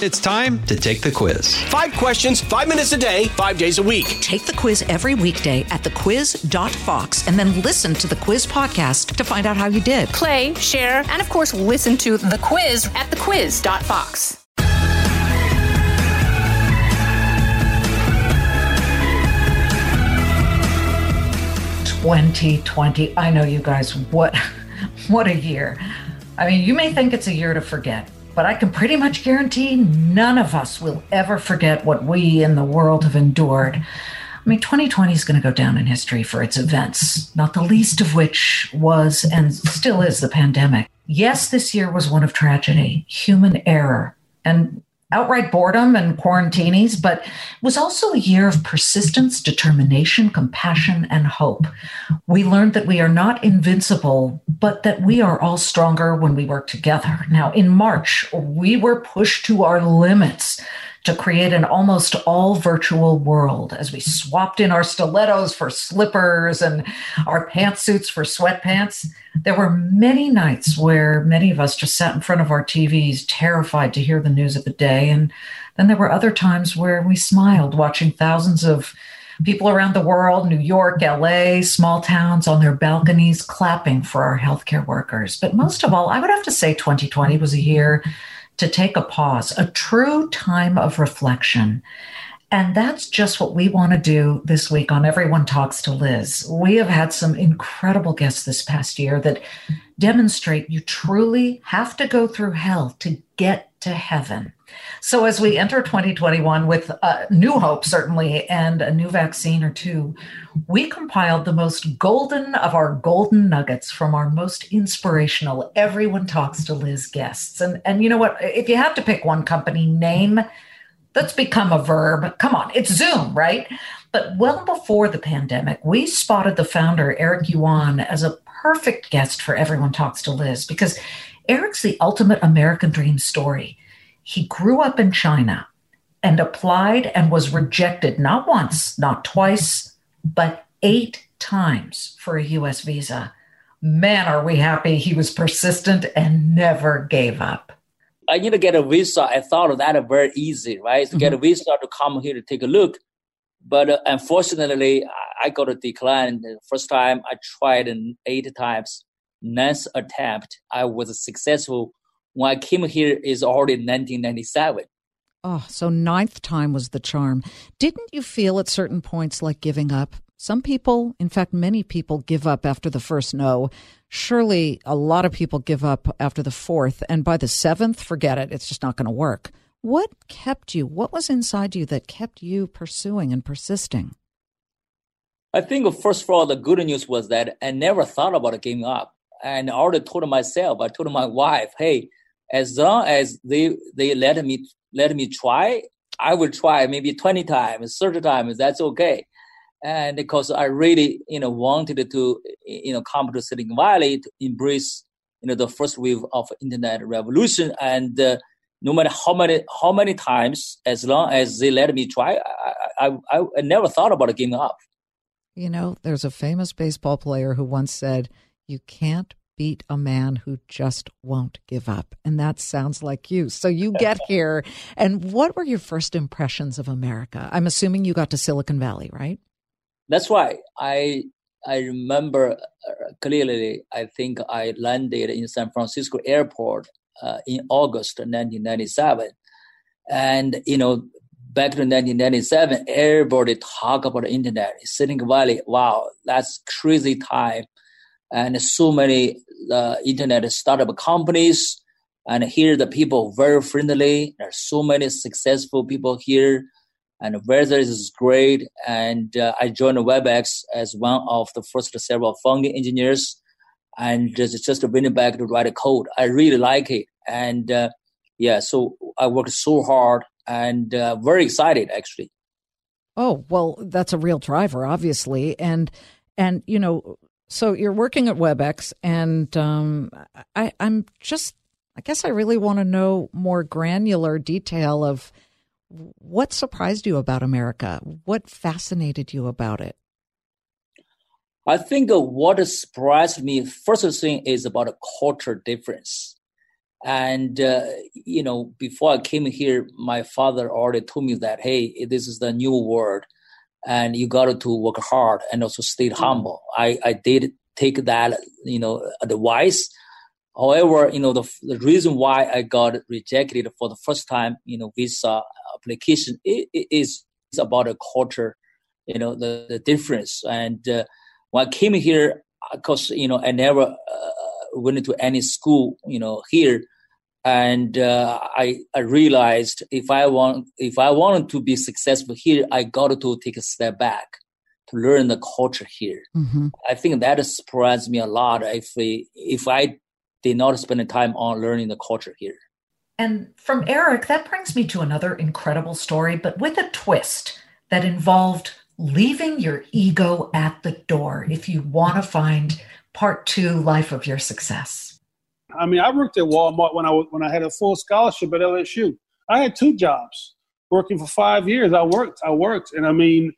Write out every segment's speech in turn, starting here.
It's time to take the quiz. Five questions, five minutes a day, five days a week. Take the quiz every weekday at thequiz.fox and then listen to the quiz podcast to find out how you did. Play, share, and of course, listen to the quiz at thequiz.fox. Twenty twenty. I know you guys. What, what a year! I mean, you may think it's a year to forget, but I can pretty much guarantee none of us will ever forget what we in the world have endured. I mean, 2020 is going to go down in history for its events, not the least of which was and still is the pandemic. Yes, this year was one of tragedy, human error, and outright boredom and quarantinis, but was also a year of persistence, determination, compassion, and hope. We learned that we are not invincible, but that we are all stronger when we work together. Now, in March, we were pushed to our limits to create an almost all virtual world as we swapped in our stilettos for slippers and our pantsuits for sweatpants. There were many nights where many of us just sat in front of our TVs, terrified to hear the news of the day. And then there were other times where we smiled watching thousands of people around the world, New York, LA, small towns on their balconies clapping for our healthcare workers. But most of all, I would have to say 2020 was a year to take a pause, a true time of reflection. And that's just what we want to do this week on Everyone Talks to Liz. We have had some incredible guests this past year that demonstrate you truly have to go through hell to get to heaven. So, as we enter 2021 with uh, new hope, certainly, and a new vaccine or two, we compiled the most golden of our golden nuggets from our most inspirational Everyone Talks to Liz guests. And, and you know what? If you have to pick one company name, that's become a verb. Come on, it's Zoom, right? But well before the pandemic, we spotted the founder, Eric Yuan, as a perfect guest for Everyone Talks to Liz because Eric's the ultimate American dream story. He grew up in China and applied and was rejected not once, not twice, but eight times for a US visa. Man, are we happy he was persistent and never gave up. I need to get a visa. I thought that very easy, right? To get a mm-hmm. visa to come here to take a look. But uh, unfortunately, I got a decline. The first time I tried eight times. Ninth attempt, I was successful. When I came here, is already 1997. Oh, so ninth time was the charm. Didn't you feel at certain points like giving up? Some people, in fact, many people give up after the first no. Surely a lot of people give up after the fourth. And by the seventh, forget it. It's just not going to work. What kept you? What was inside you that kept you pursuing and persisting? I think, first of all, the good news was that I never thought about giving up. And I already told myself, I told my wife, hey, as long as they they let me let me try, I will try maybe 20 times, 30 times, that's okay. And because I really, you know, wanted to, you know, come to Silicon Valley to embrace, you know, the first wave of internet revolution. And uh, no matter how many how many times, as long as they let me try, I, I, I never thought about giving up. You know, there's a famous baseball player who once said, "You can't beat a man who just won't give up," and that sounds like you. So you get here, and what were your first impressions of America? I'm assuming you got to Silicon Valley, right? That's right. I I remember uh, clearly. I think I landed in San Francisco airport uh, in August 1997. And, you know, back to 1997, everybody talk about the internet. Silicon Valley, wow, that's crazy time. And so many uh, internet startup companies. And here the people very friendly. There are so many successful people here. And weather is great. And uh, I joined WebEx as one of the first several founding engineers and just, just it back to write a code. I really like it. And uh, yeah, so I worked so hard and uh, very excited actually. Oh, well, that's a real driver, obviously. And, and, you know, so you're working at WebEx and um, I, I'm just, I guess I really want to know more granular detail of what surprised you about America? What fascinated you about it? I think what surprised me, first thing is about a culture difference. And uh, you know, before I came here, my father already told me that, hey, this is the new world, and you got to work hard and also stay mm-hmm. humble. I I did take that you know advice. However, you know the the reason why I got rejected for the first time, you know, visa application it, it is about a culture, you know, the the difference. And uh, when I came here, because you know I never uh, went to any school, you know, here and uh, I, I realized if I want if I wanted to be successful here, I got to take a step back to learn the culture here. Mm-hmm. I think that surprised me a lot. If we, if I did not spend time on learning the culture here. And from Eric, that brings me to another incredible story, but with a twist that involved leaving your ego at the door if you want to find part two life of your success. I mean, I worked at Walmart when I was, when I had a full scholarship at LSU. I had two jobs working for five years. I worked, I worked, and I mean,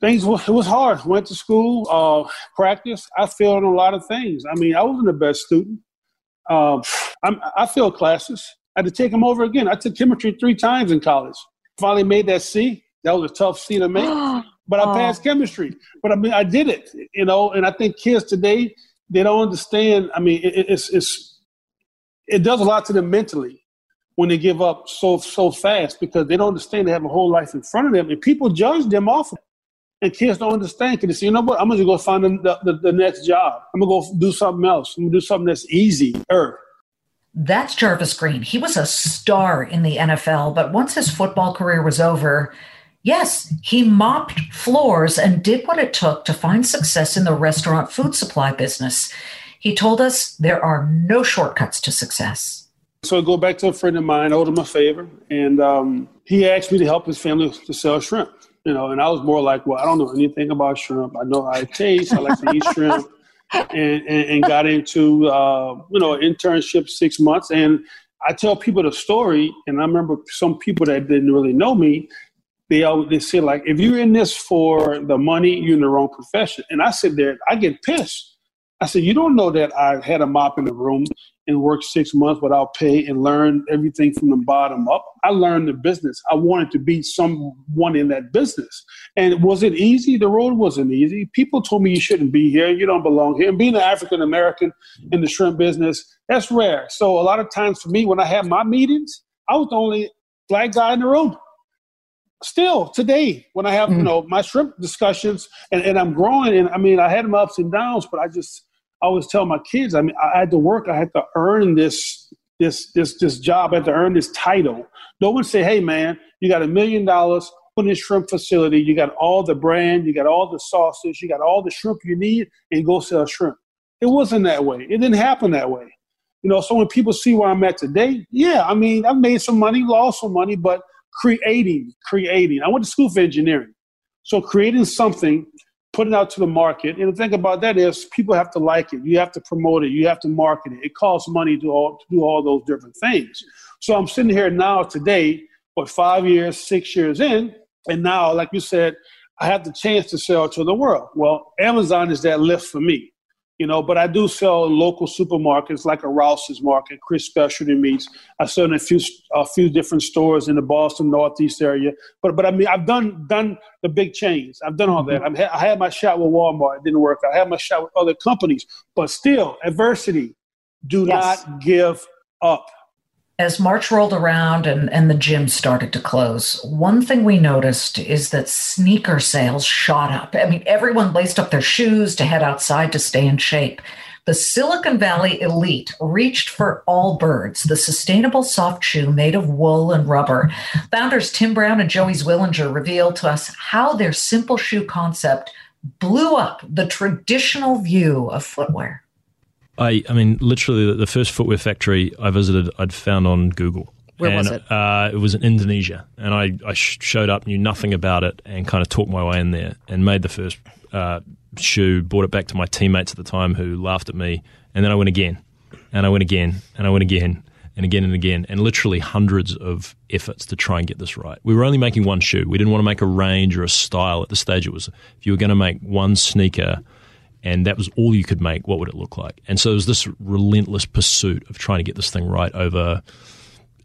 things were, it was hard. Went to school, uh, practice. I failed on a lot of things. I mean, I wasn't the best student. Um, i failed classes. I had to take them over again. I took chemistry three times in college. Finally made that C. That was a tough C to make, but I passed chemistry. But I mean, I did it, you know. And I think kids today they don't understand. I mean, it, it's it's it does a lot to them mentally when they give up so so fast because they don't understand they have a whole life in front of them, and people judge them off. Of. And kids don't understand because they say, you know what? I'm gonna go find the, the, the next job. I'm gonna go do something else. I'm gonna do something that's easier. That's Jarvis Green. He was a star in the NFL, but once his football career was over, Yes, he mopped floors and did what it took to find success in the restaurant food supply business. He told us there are no shortcuts to success. So I go back to a friend of mine, owed him a favor, and um, he asked me to help his family to sell shrimp. You know, and I was more like, well, I don't know anything about shrimp. I know how it tastes. I like to eat shrimp, and, and, and got into uh, you know internship six months. And I tell people the story, and I remember some people that didn't really know me they always they say like if you're in this for the money, you're in the wrong profession. And I sit there, I get pissed. I said, you don't know that I had a mop in the room and worked six months without pay and learned everything from the bottom up. I learned the business. I wanted to be someone in that business. And was it easy? The road wasn't easy. People told me you shouldn't be here. You don't belong here. And being an African American in the shrimp business, that's rare. So a lot of times for me, when I had my meetings, I was the only black guy in the room still today when I have, mm. you know, my shrimp discussions and, and I'm growing and I mean, I had my ups and downs, but I just, I always tell my kids, I mean, I had to work, I had to earn this, this, this, this job, I had to earn this title. No one say, hey man, you got a million dollars, put in a shrimp facility, you got all the brand, you got all the sauces, you got all the shrimp you need and go sell shrimp. It wasn't that way. It didn't happen that way. You know, so when people see where I'm at today, yeah, I mean, I've made some money, lost some money, but creating, creating. I went to school for engineering. So creating something, putting out to the market. And the thing about that is people have to like it. You have to promote it. You have to market it. It costs money to, all, to do all those different things. So I'm sitting here now today, what, five years, six years in, and now, like you said, I have the chance to sell to the world. Well, Amazon is that lift for me you know, but I do sell in local supermarkets like a Rouse's Market, Chris Specialty Meats. I sell in a few a few different stores in the Boston Northeast area. But but I mean, I've done done the big chains. I've done all that. Mm-hmm. I've I had my shot with Walmart. It didn't work. I had my shot with other companies. But still, adversity. Do yes. not give up. As March rolled around and, and the gym started to close, one thing we noticed is that sneaker sales shot up. I mean, everyone laced up their shoes to head outside to stay in shape. The Silicon Valley elite reached for Allbirds, the sustainable soft shoe made of wool and rubber. Founders Tim Brown and Joey Zwillinger revealed to us how their simple shoe concept blew up the traditional view of footwear. I, I mean, literally, the first footwear factory I visited, I'd found on Google. Where and, was it? Uh, it was in Indonesia, and I, I showed up, knew nothing about it, and kind of talked my way in there, and made the first uh, shoe. Brought it back to my teammates at the time, who laughed at me, and then I went again, and I went again, and I went again, and again and again, and literally hundreds of efforts to try and get this right. We were only making one shoe. We didn't want to make a range or a style at the stage. It was if you were going to make one sneaker and that was all you could make, what would it look like? And so it was this relentless pursuit of trying to get this thing right over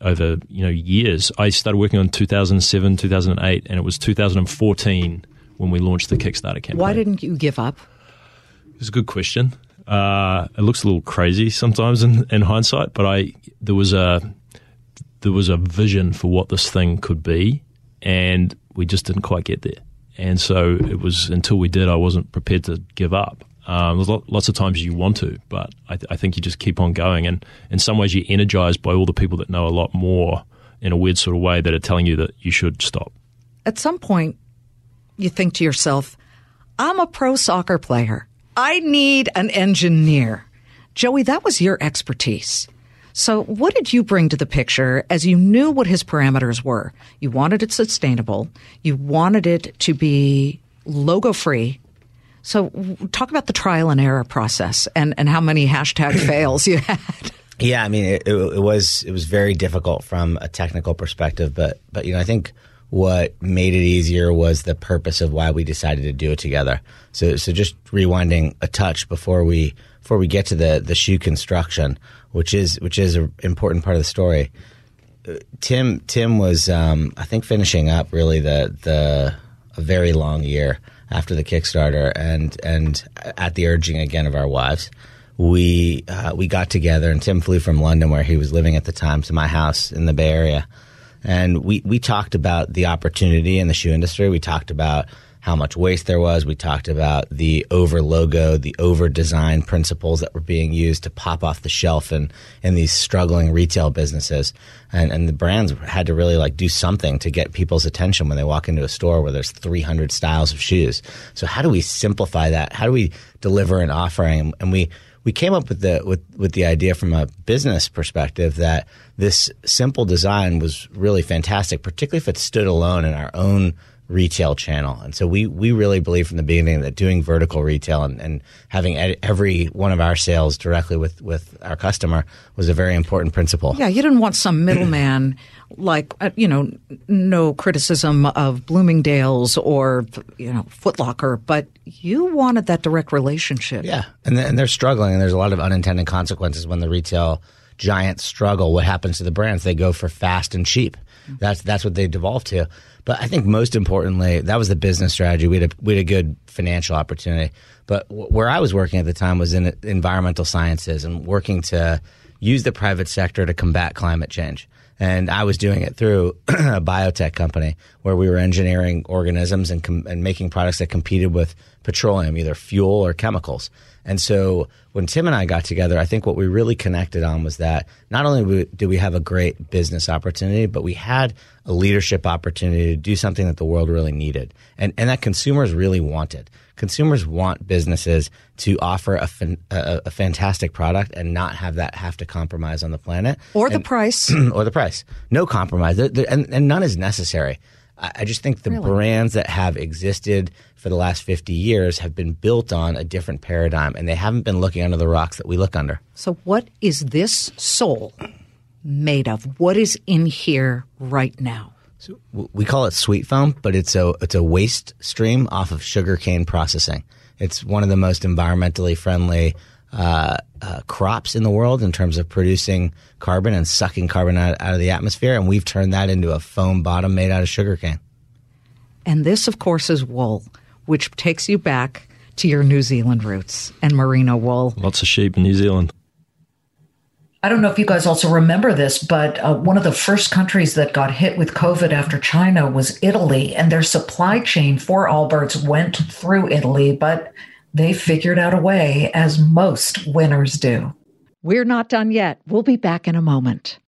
over you know years. I started working on 2007, 2008, and it was 2014 when we launched the Kickstarter campaign. Why didn't you give up? It's a good question. Uh, it looks a little crazy sometimes in, in hindsight, but I there was a there was a vision for what this thing could be, and we just didn't quite get there. And so it was until we did, I wasn't prepared to give up. Um, there's lots of times you want to, but I, th- I, think you just keep on going. And in some ways, you're energized by all the people that know a lot more in a weird sort of way that are telling you that you should stop. At some point, you think to yourself, I'm a pro soccer player. I need an engineer. Joey, that was your expertise. So, what did you bring to the picture as you knew what his parameters were? You wanted it sustainable, you wanted it to be logo free, so, talk about the trial and error process and, and how many hashtag fails you had. Yeah, I mean, it, it, it, was it was very difficult from a technical perspective, but but you know, I think what made it easier was the purpose of why we decided to do it together. So so just rewinding a touch before we before we get to the the shoe construction, which is which is an important part of the story. Tim Tim was um, I think finishing up really the the a very long year after the Kickstarter, and and at the urging again of our wives, we uh, we got together. And Tim flew from London, where he was living at the time, to my house in the Bay Area, and we we talked about the opportunity in the shoe industry. We talked about how much waste there was. We talked about the over logo, the over design principles that were being used to pop off the shelf in, in these struggling retail businesses. And, and the brands had to really like do something to get people's attention when they walk into a store where there's 300 styles of shoes. So how do we simplify that? How do we deliver an offering? And we, we came up with the with with the idea from a business perspective that this simple design was really fantastic, particularly if it stood alone in our own retail channel. And so we, we really believe from the beginning that doing vertical retail and, and having every one of our sales directly with, with our customer was a very important principle. Yeah, you didn't want some middleman like, uh, you know, no criticism of Bloomingdale's or, you know, Footlocker, but you wanted that direct relationship. Yeah. And, and they're struggling and there's a lot of unintended consequences when the retail giants struggle. What happens to the brands? They go for fast and cheap. That's that's what they devolve to. But I think most importantly, that was the business strategy. We had a, we had a good financial opportunity. But w- where I was working at the time was in environmental sciences and working to use the private sector to combat climate change. And I was doing it through a biotech company where we were engineering organisms and, com- and making products that competed with petroleum, either fuel or chemicals. And so when Tim and I got together, I think what we really connected on was that not only do we have a great business opportunity, but we had a leadership opportunity to do something that the world really needed and, and that consumers really wanted. Consumers want businesses to offer a, a, a fantastic product and not have that have to compromise on the planet or the price or the price. No compromise, and, and none is necessary. I just think the really? brands that have existed for the last 50 years have been built on a different paradigm and they haven't been looking under the rocks that we look under. So, what is this soul made of? What is in here right now? So we call it sweet foam, but it's a it's a waste stream off of sugarcane processing. It's one of the most environmentally friendly uh, uh, crops in the world in terms of producing carbon and sucking carbon out, out of the atmosphere, and we've turned that into a foam bottom made out of sugarcane. And this, of course, is wool, which takes you back to your New Zealand roots and merino wool. Lots of sheep in New Zealand. I don't know if you guys also remember this, but uh, one of the first countries that got hit with COVID after China was Italy, and their supply chain for Allbirds went through Italy, but they figured out a way, as most winners do. We're not done yet. We'll be back in a moment.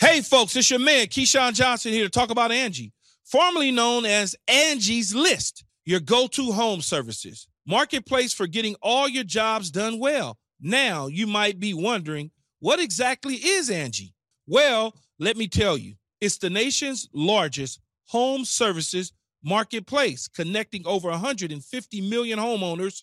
Hey, folks, it's your man, Keyshawn Johnson, here to talk about Angie, formerly known as Angie's List, your go to home services. Marketplace for getting all your jobs done well. Now, you might be wondering, what exactly is Angie? Well, let me tell you, it's the nation's largest home services marketplace, connecting over 150 million homeowners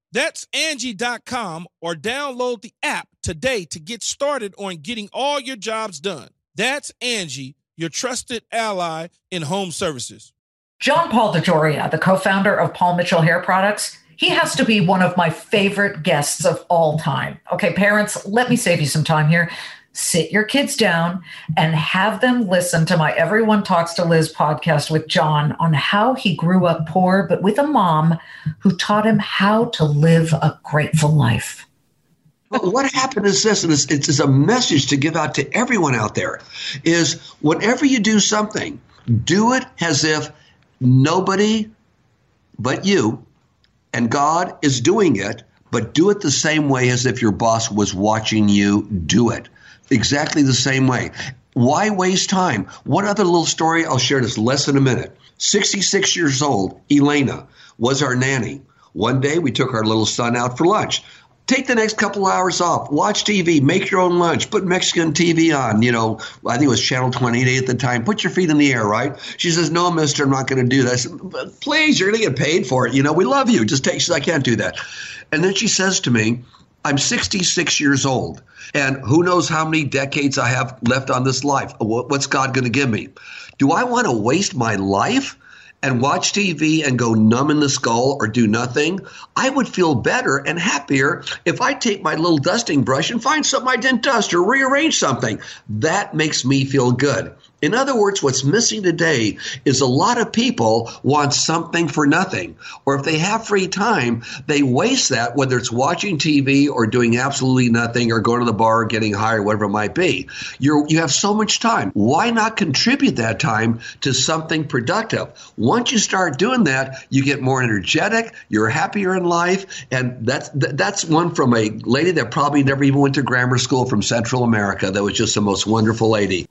That's Angie.com or download the app today to get started on getting all your jobs done. That's Angie, your trusted ally in home services. John Paul DeJoria, the co founder of Paul Mitchell Hair Products, he has to be one of my favorite guests of all time. Okay, parents, let me save you some time here sit your kids down and have them listen to my Everyone Talks to Liz podcast with John on how he grew up poor, but with a mom who taught him how to live a grateful life. But what happened is this, and it's, it's a message to give out to everyone out there, is whenever you do something, do it as if nobody but you and God is doing it, but do it the same way as if your boss was watching you do it exactly the same way. Why waste time? One other little story I'll share this less than a minute. 66 years old, Elena was our nanny. One day we took our little son out for lunch. Take the next couple hours off. Watch TV. Make your own lunch. Put Mexican TV on. You know, I think it was Channel 28 at the time. Put your feet in the air, right? She says, No, mister, I'm not going to do that. I said, Please, you're going to get paid for it. You know, we love you. Just take, she says, I can't do that. And then she says to me, I'm 66 years old, and who knows how many decades I have left on this life. What's God going to give me? Do I want to waste my life and watch TV and go numb in the skull or do nothing? I would feel better and happier if I take my little dusting brush and find something I didn't dust or rearrange something. That makes me feel good. In other words, what's missing today is a lot of people want something for nothing. Or if they have free time, they waste that, whether it's watching TV or doing absolutely nothing or going to the bar or getting high or whatever it might be. You're, you have so much time. Why not contribute that time to something productive? Once you start doing that, you get more energetic, you're happier in life. And that's, that's one from a lady that probably never even went to grammar school from Central America that was just the most wonderful lady.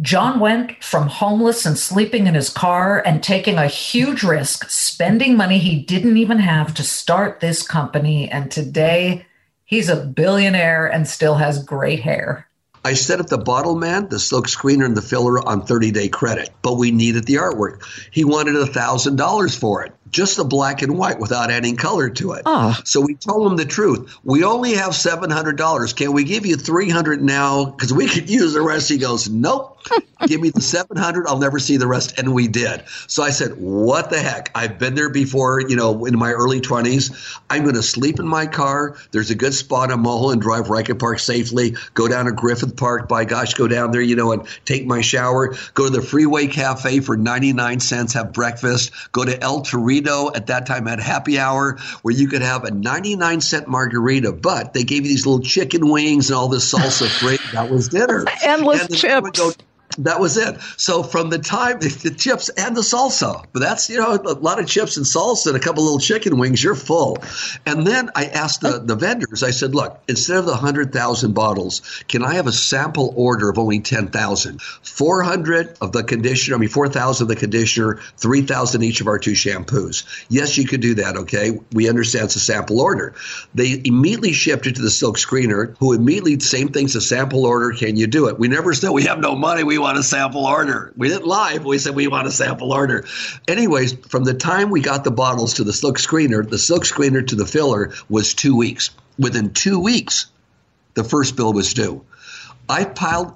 John went from homeless and sleeping in his car and taking a huge risk, spending money he didn't even have to start this company. And today he's a billionaire and still has great hair. I set up the bottle man, the silk screener, and the filler on 30 day credit, but we needed the artwork. He wanted $1,000 for it just the black and white without adding color to it. Oh. So we told him the truth. We only have seven hundred dollars. Can we give you three hundred now? Because we could use the rest. He goes, Nope. give me the seven hundred. I'll never see the rest. And we did. So I said, What the heck? I've been there before. You know, in my early twenties. I'm going to sleep in my car. There's a good spot on Mulholland Drive where I can park safely. Go down to Griffith Park. By gosh, go down there. You know, and take my shower. Go to the Freeway Cafe for ninety nine cents. Have breakfast. Go to El Torito at that time had happy hour where you could have a 99 cent margarita, but they gave you these little chicken wings and all this salsa free. That was dinner. Endless and chips that was it. So from the time the, chips and the salsa, but that's you know a lot of chips and salsa and a couple little chicken wings, you're full. And then I asked the, the vendors. I said, look, instead of the hundred thousand bottles, can I have a sample order of only ten thousand? Four hundred of the conditioner. I mean, four thousand of the conditioner, three thousand each of our two shampoos. Yes, you could do that. Okay, we understand it's a sample order. They immediately shipped it to the silk screener, who immediately same thing's a sample order. Can you do it? We never said we have no money. We want a sample order. We didn't lie, but we said we want a sample order. Anyways, from the time we got the bottles to the silk screener, the silk screener to the filler was two weeks. Within two weeks, the first bill was due. I piled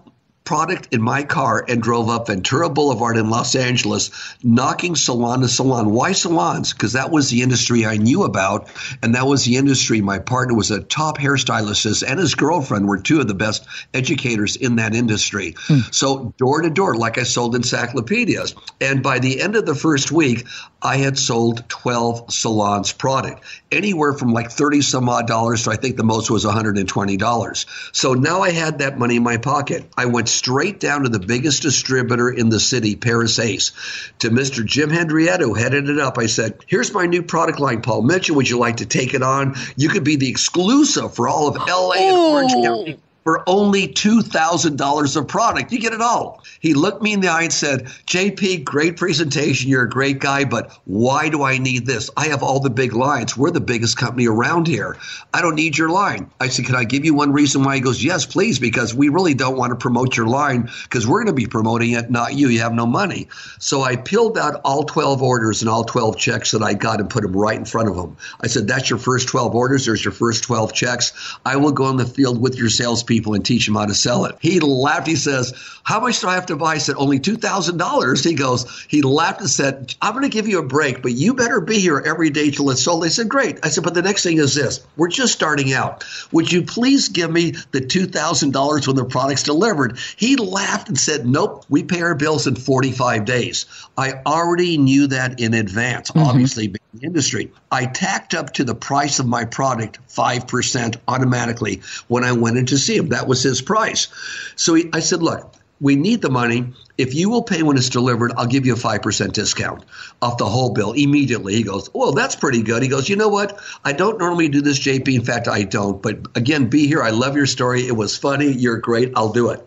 product in my car and drove up Ventura Boulevard in Los Angeles, knocking salon to salon. Why salons? Because that was the industry I knew about, and that was the industry my partner was a top hairstylist, and his girlfriend were two of the best educators in that industry. Hmm. So door to door, like I sold encyclopedias. And by the end of the first week, I had sold 12 salons product, anywhere from like 30 some odd dollars to I think the most was $120. So now I had that money in my pocket. I went straight down to the biggest distributor in the city, Paris Ace, to Mr. Jim Hendrietta, who headed it up. I said, Here's my new product line, Paul Mitchell. Would you like to take it on? You could be the exclusive for all of LA and Orange County for only $2,000 of product. You get it all. He looked me in the eye and said, JP, great presentation. You're a great guy, but why do I need this? I have all the big lines. We're the biggest company around here. I don't need your line. I said, Can I give you one reason why? He goes, Yes, please, because we really don't want to promote your line because we're going to be promoting it, not you. You have no money. So I peeled out all 12 orders and all 12 checks that I got and put them right in front of him. I said, That's your first 12 orders. There's your first 12 checks. I will go in the field with your salespeople people and teach them how to sell it. He laughed. He says, How much do I have to buy? I said, Only $2,000. He goes, He laughed and said, I'm going to give you a break, but you better be here every day till it's sold. They said, Great. I said, But the next thing is this we're just starting out. Would you please give me the $2,000 when the product's delivered? He laughed and said, Nope, we pay our bills in 45 days. I already knew that in advance, mm-hmm. obviously, being in the industry. I tacked up to the price of my product 5% automatically when I went in to see That was his price. So he, I said, look, we need the money. If you will pay when it's delivered, I'll give you a 5% discount off the whole bill immediately. He goes, Well, that's pretty good. He goes, You know what? I don't normally do this, JP. In fact, I don't. But again, be here. I love your story. It was funny. You're great. I'll do it.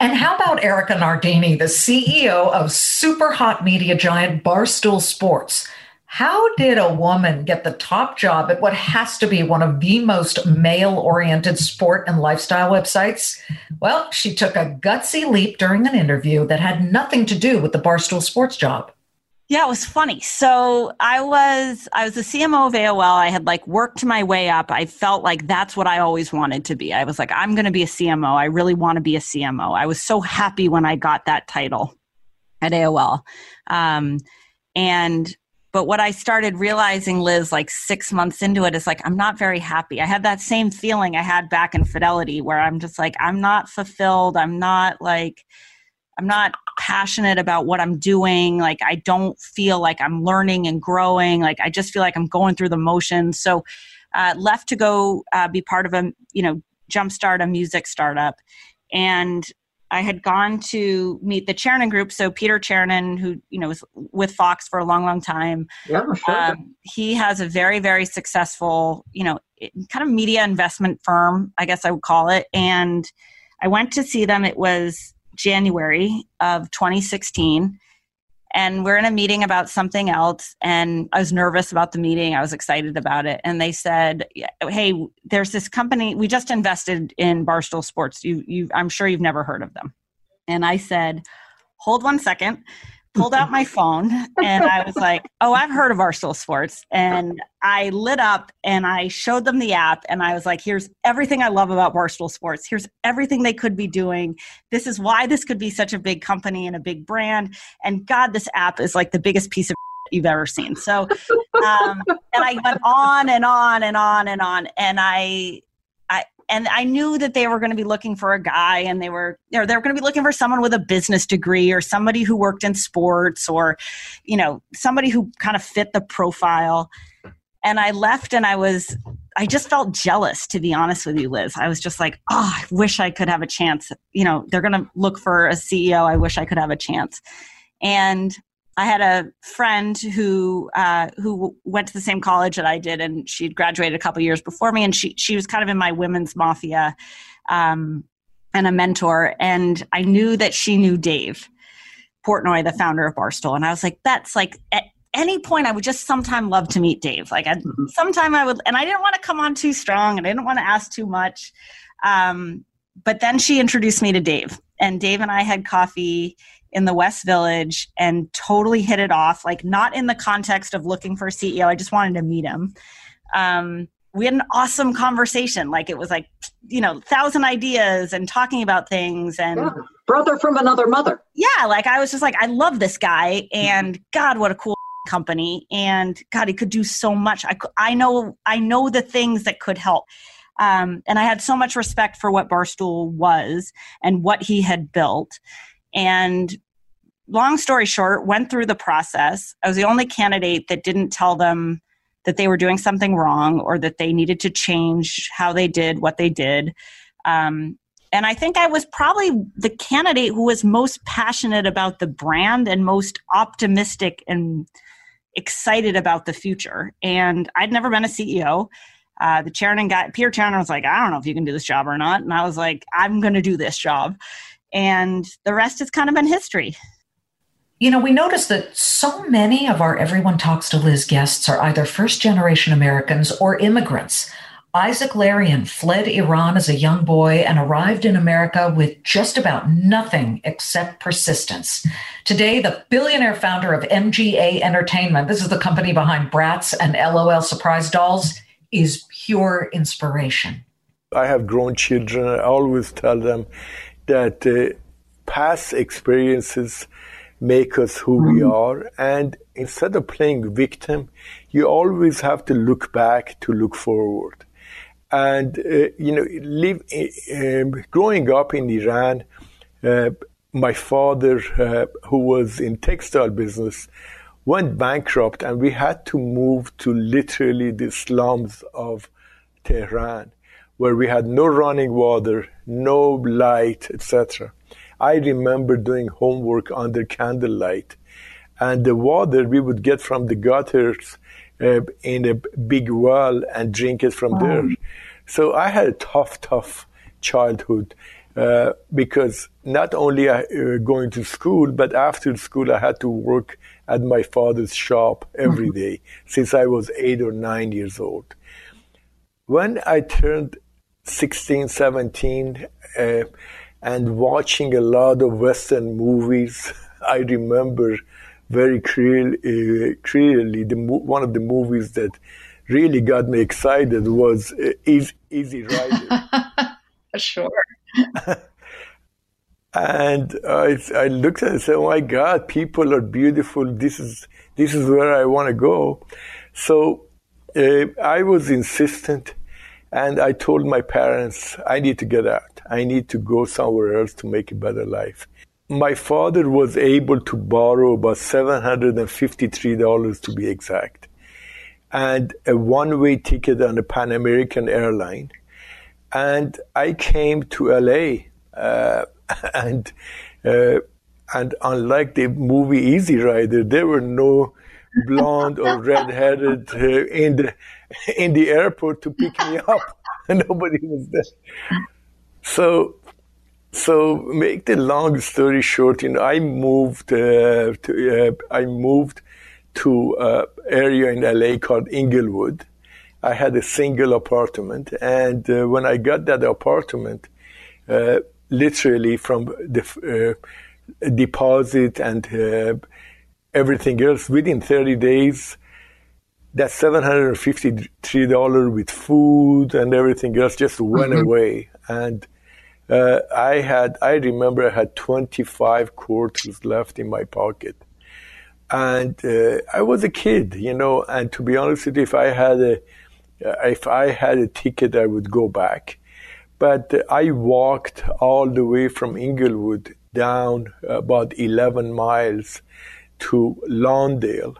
And how about Erika Nardini, the CEO of super hot media giant Barstool Sports? How did a woman get the top job at what has to be one of the most male oriented sport and lifestyle websites? Well, she took a gutsy leap during an interview that had nothing to do with the Barstool Sports job. Yeah, it was funny. So I was I was the CMO of AOL. I had like worked my way up. I felt like that's what I always wanted to be. I was like, I'm going to be a CMO. I really want to be a CMO. I was so happy when I got that title at AOL. Um, and but what I started realizing, Liz, like six months into it, is like, I'm not very happy. I had that same feeling I had back in Fidelity where I'm just like, I'm not fulfilled. I'm not like, I'm not passionate about what I'm doing. Like, I don't feel like I'm learning and growing. Like, I just feel like I'm going through the motions. So, uh, left to go uh, be part of a, you know, jumpstart a music startup. And I had gone to meet the Chernin group. So Peter Chernin, who you know was with Fox for a long, long time, yeah, sure. Um, he has a very, very successful, you know, kind of media investment firm, I guess I would call it. And I went to see them. It was January of 2016, and we're in a meeting about something else and i was nervous about the meeting. I was excited about it. And they said hey there's this company we just invested in barstool sports. You, you i'm sure you've never heard of them. And i said hold one second pulled out my phone and I was like, oh, I've heard of Barstool Sports. And I lit up and I showed them the app and I was like, here's everything I love about Barstool Sports. Here's everything they could be doing. This is why this could be such a big company and a big brand. And God, this app is like the biggest piece of you've ever seen. So, um, and I went on and on and on and on. And I, and I knew that they were going to be looking for a guy and they were know, they were going to be looking for someone with a business degree or somebody who worked in sports or you know somebody who kind of fit the profile. And I left and I was I just felt jealous to be honest with you Liz. I was just like oh I wish I could have a chance. You know they're going to look for a CEO I wish I could have a chance. And I had a friend who uh, who went to the same college that I did, and she'd graduated a couple years before me, and she she was kind of in my women's mafia, um, and a mentor. And I knew that she knew Dave Portnoy, the founder of Barstool, and I was like, that's like at any point I would just sometime love to meet Dave. Like, I mm-hmm. sometime I would, and I didn't want to come on too strong, and I didn't want to ask too much. Um, but then she introduced me to Dave, and Dave and I had coffee in the West Village and totally hit it off. Like, not in the context of looking for a CEO, I just wanted to meet him. Um, we had an awesome conversation. Like it was like, you know, thousand ideas and talking about things and yeah. brother from another mother. Yeah. Like I was just like, I love this guy and God, what a cool company. And God, he could do so much. I, I know, I know the things that could help. Um, and I had so much respect for what Barstool was and what he had built. And long story short, went through the process. I was the only candidate that didn't tell them that they were doing something wrong or that they needed to change how they did what they did. Um, and I think I was probably the candidate who was most passionate about the brand and most optimistic and excited about the future. And I'd never been a CEO. Uh, the chairman got Peter Chernin was like, I don't know if you can do this job or not. And I was like, I'm going to do this job. And the rest has kind of been history. You know, we noticed that so many of our Everyone Talks to Liz guests are either first generation Americans or immigrants. Isaac Larian fled Iran as a young boy and arrived in America with just about nothing except persistence. Today, the billionaire founder of MGA Entertainment, this is the company behind Bratz and LOL Surprise Dolls, is pure inspiration. I have grown children. I always tell them that uh, past experiences make us who we mm-hmm. are. And instead of playing victim, you always have to look back to look forward. And, uh, you know, live, uh, growing up in Iran, uh, my father, uh, who was in textile business, went bankrupt and we had to move to literally the slums of Tehran, where we had no running water, no light, etc. I remember doing homework under candlelight, and the water we would get from the gutters uh, in a big well and drink it from wow. there. So I had a tough, tough childhood. Uh, because not only uh, going to school, but after school, I had to work at my father's shop every mm-hmm. since I was eight or nine years old. When I turned 16, 17, uh, and watching a lot of Western movies. I remember very clear, uh, clearly the one of the movies that really got me excited was uh, Easy, Easy Rider. sure. and I, I looked at it and said, "Oh my God, people are beautiful. This is this is where I want to go." So uh, I was insistent, and I told my parents, "I need to get out." I need to go somewhere else to make a better life. My father was able to borrow about $753 to be exact, and a one way ticket on a Pan American airline. And I came to LA, uh, and uh, and unlike the movie Easy Rider, there were no blonde or red-headed uh, in the in the airport to pick me up. Nobody was there. So, so make the long story short, you know, I moved uh, to uh, I moved to uh, area in LA called Inglewood. I had a single apartment, and uh, when I got that apartment, uh, literally from the uh, deposit and everything else, within 30 days, that $753 with food and everything else just went mm-hmm. away. And uh, I had, I remember I had 25 quarters left in my pocket. And uh, I was a kid, you know, and to be honest with you, if I had a, if I had a ticket, I would go back. But uh, I walked all the way from Inglewood down about 11 miles to Lawndale.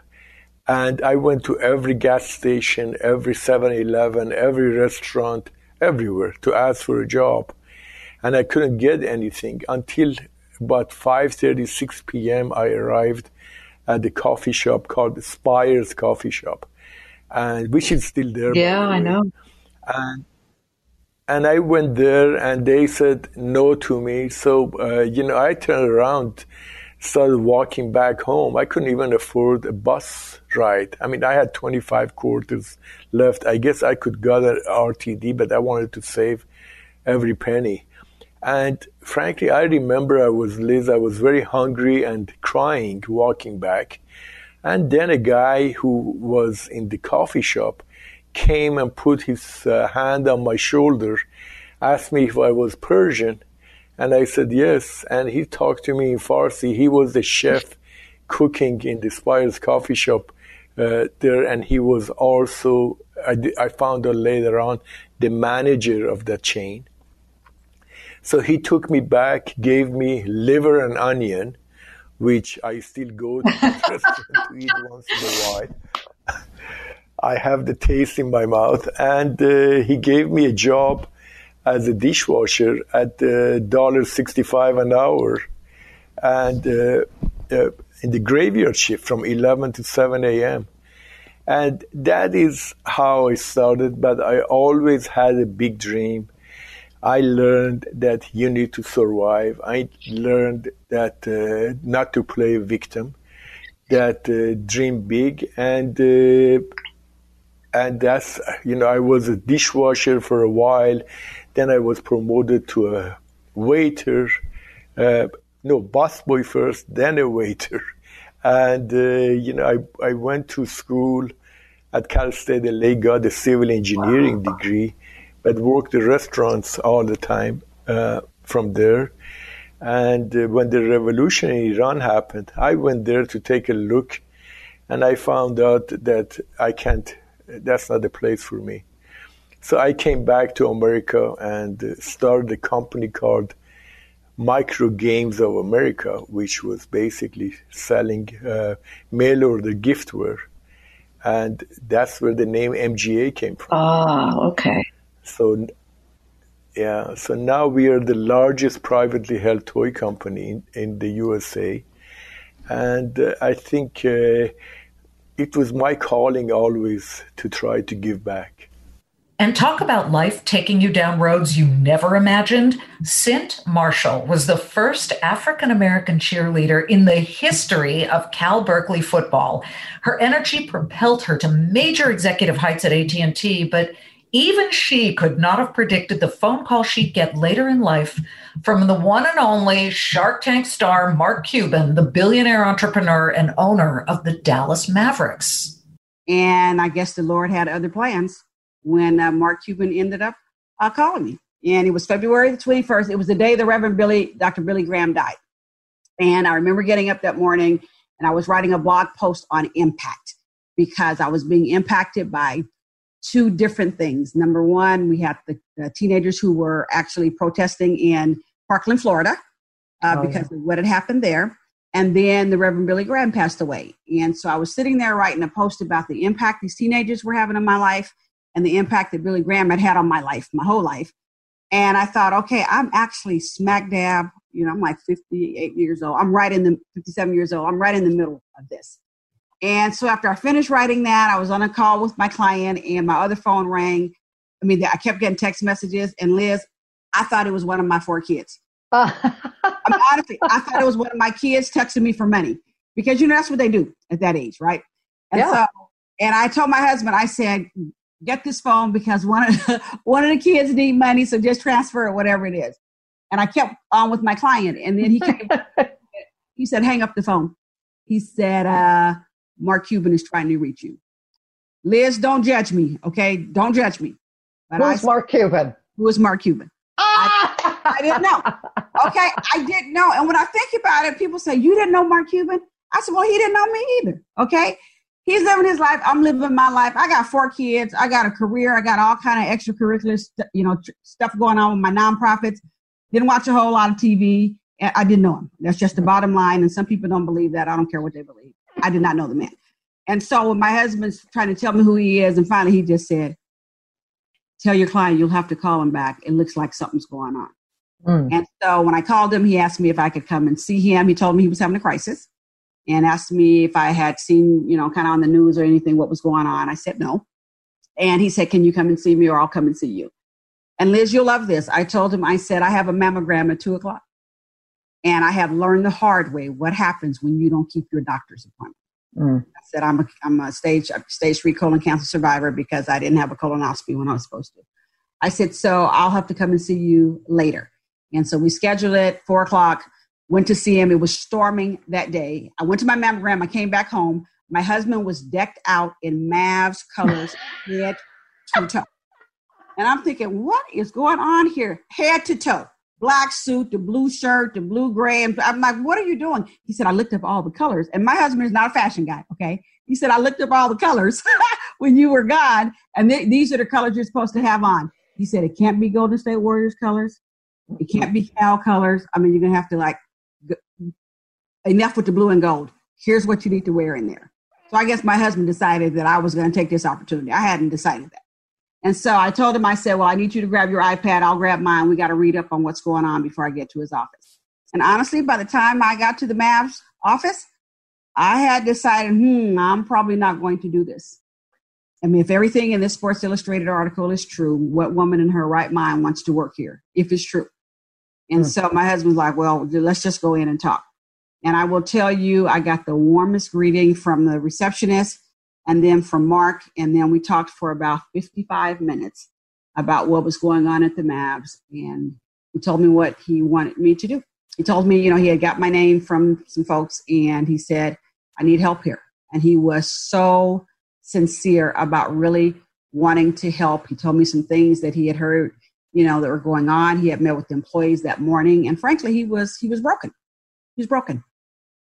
And I went to every gas station, every 7 Eleven, every restaurant, everywhere to ask for a job and I couldn't get anything until about 5:36 p.m. I arrived at the coffee shop called Spires Coffee Shop, and which is still there. Yeah, I know. And and I went there, and they said no to me. So uh, you know, I turned around, started walking back home. I couldn't even afford a bus ride. I mean, I had 25 quarters left. I guess I could get an RTD, but I wanted to save every penny. And frankly, I remember I was Liz, I was very hungry and crying walking back. And then a guy who was in the coffee shop came and put his uh, hand on my shoulder, asked me if I was Persian, and I said yes. And he talked to me in Farsi. He was the chef cooking in the Spires coffee shop uh, there, and he was also, I, I found out later on, the manager of that chain. So he took me back, gave me liver and onion, which I still go to the restaurant to eat once in a while. I have the taste in my mouth, and uh, he gave me a job as a dishwasher at uh, dollar sixty-five an hour, and uh, uh in the graveyard shift from 11 to 7 a.m. And that is how I started, but I always had a big dream. I learned that you need to survive. I learned that uh, not to play a victim, that uh, dream big, and uh, and that's you know I was a dishwasher for a while, then I was promoted to a waiter, uh, no, busboy first, then a waiter. And, uh, you know, I, I went to school at Cal State LA, got a civil engineering wow. degree, but worked in restaurants all the time uh, from there. And uh, when the revolution in Iran happened, I went there to take a look, and I found out that I can't, that's not the place for me. So I came back to America and uh, started a company called Micro Games of America, which was basically selling uh, mail order giftware. And that's where the name MGA came from. Ah, okay. So, yeah, so now we are the largest privately held toy company in, in the USA. And uh, I think uh, it was my calling always to try to give back. And talk about life taking you down roads you never imagined. Cynt Marshall was the first African American cheerleader in the history of Cal Berkeley football. Her energy propelled her to major executive heights at AT&T, but even she could not have predicted the phone call she'd get later in life from the one and only Shark Tank star Mark Cuban, the billionaire entrepreneur and owner of the Dallas Mavericks. And I guess the Lord had other plans when uh, Mark Cuban ended up uh, calling me. And it was February the 21st. It was the day the Reverend Billy, Dr. Billy Graham died. And I remember getting up that morning and I was writing a blog post on impact because I was being impacted by two different things. Number one, we had the, the teenagers who were actually protesting in Parkland, Florida, uh, oh, because yeah. of what had happened there. And then the Reverend Billy Graham passed away. And so I was sitting there writing a post about the impact these teenagers were having in my life and the impact that Billy Graham had had on my life, my whole life. And I thought, okay, I'm actually smack dab, you know, I'm like 58 years old. I'm right in the 57 years old. I'm right in the middle of this. And so after I finished writing that, I was on a call with my client and my other phone rang. I mean, I kept getting text messages. And Liz, I thought it was one of my four kids. I mean, honestly, I thought it was one of my kids texting me for money because, you know, that's what they do at that age, right? And yeah. so, and I told my husband, I said, get this phone because one of the, one of the kids need money, so just transfer it, whatever it is. And I kept on with my client, and then he came, he said, "Hang up the phone." He said, uh, "Mark Cuban is trying to reach you." Liz, don't judge me, okay? Don't judge me. But Who's I, Mark Cuban? Who is Mark Cuban? I, I didn't know. Okay, I didn't know. And when I think about it, people say, You didn't know Mark Cuban? I said, Well, he didn't know me either. Okay he's living his life. I'm living my life. I got four kids. I got a career. I got all kind of extracurricular, st- you know, tr- stuff going on with my nonprofits. Didn't watch a whole lot of TV. I didn't know him. That's just the bottom line. And some people don't believe that. I don't care what they believe. I did not know the man. And so when my husband's trying to tell me who he is, and finally he just said, "Tell your client you'll have to call him back. It looks like something's going on." Mm. And so when I called him, he asked me if I could come and see him. He told me he was having a crisis and asked me if I had seen, you know, kind of on the news or anything what was going on. I said no. And he said, Can you come and see me or I'll come and see you? And Liz, you'll love this. I told him, I said, I have a mammogram at two o'clock. And I have learned the hard way what happens when you don't keep your doctor's appointment. Mm. I said, I'm a, I'm a stage, stage three colon cancer survivor because I didn't have a colonoscopy when I was supposed to. I said, so I'll have to come and see you later. And so we scheduled it four o'clock went to see him. It was storming that day. I went to my mammogram. I came back home. My husband was decked out in Mavs colors, head to toe. And I'm thinking, what is going on here? Head to toe. Black suit, the blue shirt, the blue gray. And I'm like, what are you doing? He said, I looked up all the colors. And my husband is not a fashion guy, okay? He said, I looked up all the colors when you were gone. And th- these are the colors you're supposed to have on. He said, it can't be Golden State Warriors colors. It can't be Cal colors. I mean, you're going to have to like, enough with the blue and gold. Here's what you need to wear in there. So I guess my husband decided that I was going to take this opportunity. I hadn't decided that. And so I told him, I said, Well, I need you to grab your iPad. I'll grab mine. We got to read up on what's going on before I get to his office. And honestly, by the time I got to the Mavs office, I had decided, hmm, I'm probably not going to do this. I mean, if everything in this Sports Illustrated article is true, what woman in her right mind wants to work here, if it's true? And so my husband's like, well, let's just go in and talk. And I will tell you, I got the warmest greeting from the receptionist and then from Mark. And then we talked for about 55 minutes about what was going on at the Mavs. And he told me what he wanted me to do. He told me, you know, he had got my name from some folks and he said, I need help here. And he was so sincere about really wanting to help. He told me some things that he had heard, you know, that were going on. He had met with the employees that morning. And frankly, he was, he was broken. He was broken.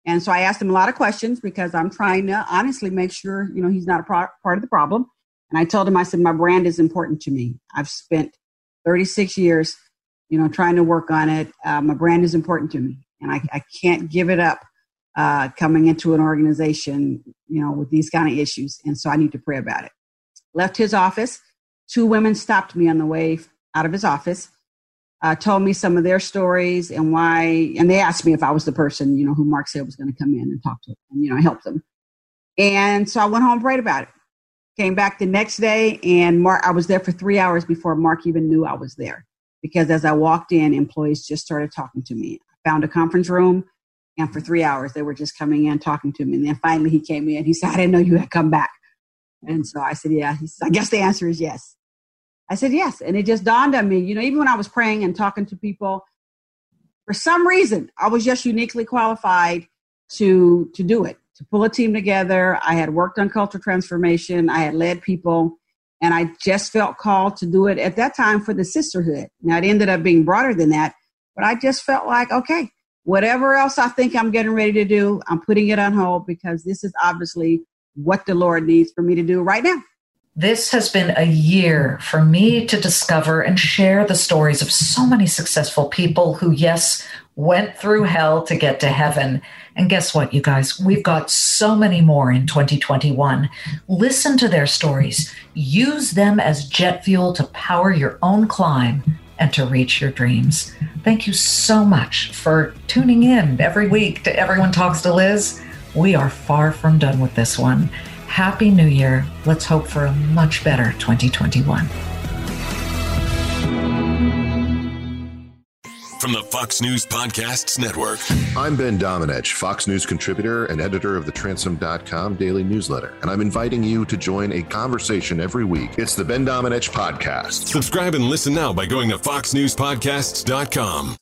And so I asked him a lot of questions because I'm trying to honestly make sure, you know, he's not a pro- part of the problem. And I told him, I said, my brand is important to me. I've spent 36 years, you know, trying to work on it. Uh, my brand is important to me, and I, I can't give it up uh, coming into an organization, you know, with these kind of issues. And so I need to pray about it. Left his office. Two women stopped me on the way out of his office uh, told me some of their stories and why, and they asked me if I was the person, you know, who Mark said was going to come in and talk to, and you know, help them. And so I went home prayed about it. Came back the next day, and Mark, I was there for three hours before Mark even knew I was there, because as I walked in, employees just started talking to me. I found a conference room, and for three hours they were just coming in talking to me. And then finally he came in. He said, "I didn't know you had come back." And so I said, "Yeah." He said, "I guess the answer is yes." I said, yes. And it just dawned on me, you know, even when I was praying and talking to people, for some reason, I was just uniquely qualified to to do it, to pull a team together. I had worked on cultural transformation, I had led people, and I just felt called to do it at that time for the sisterhood. Now it ended up being broader than that, but I just felt like, okay, whatever else I think I'm getting ready to do, I'm putting it on hold because this is obviously what the Lord needs for me to do right now. This has been a year for me to discover and share the stories of so many successful people who, yes, went through hell to get to heaven. And guess what, you guys? We've got so many more in 2021. Listen to their stories, use them as jet fuel to power your own climb and to reach your dreams. Thank you so much for tuning in every week to Everyone Talks to Liz. We are far from done with this one. Happy New Year. Let's hope for a much better 2021. From the Fox News Podcasts Network. I'm Ben Domenech, Fox News contributor and editor of the Transom.com daily newsletter, and I'm inviting you to join a conversation every week. It's the Ben Domenech Podcast. Subscribe and listen now by going to foxnewspodcasts.com.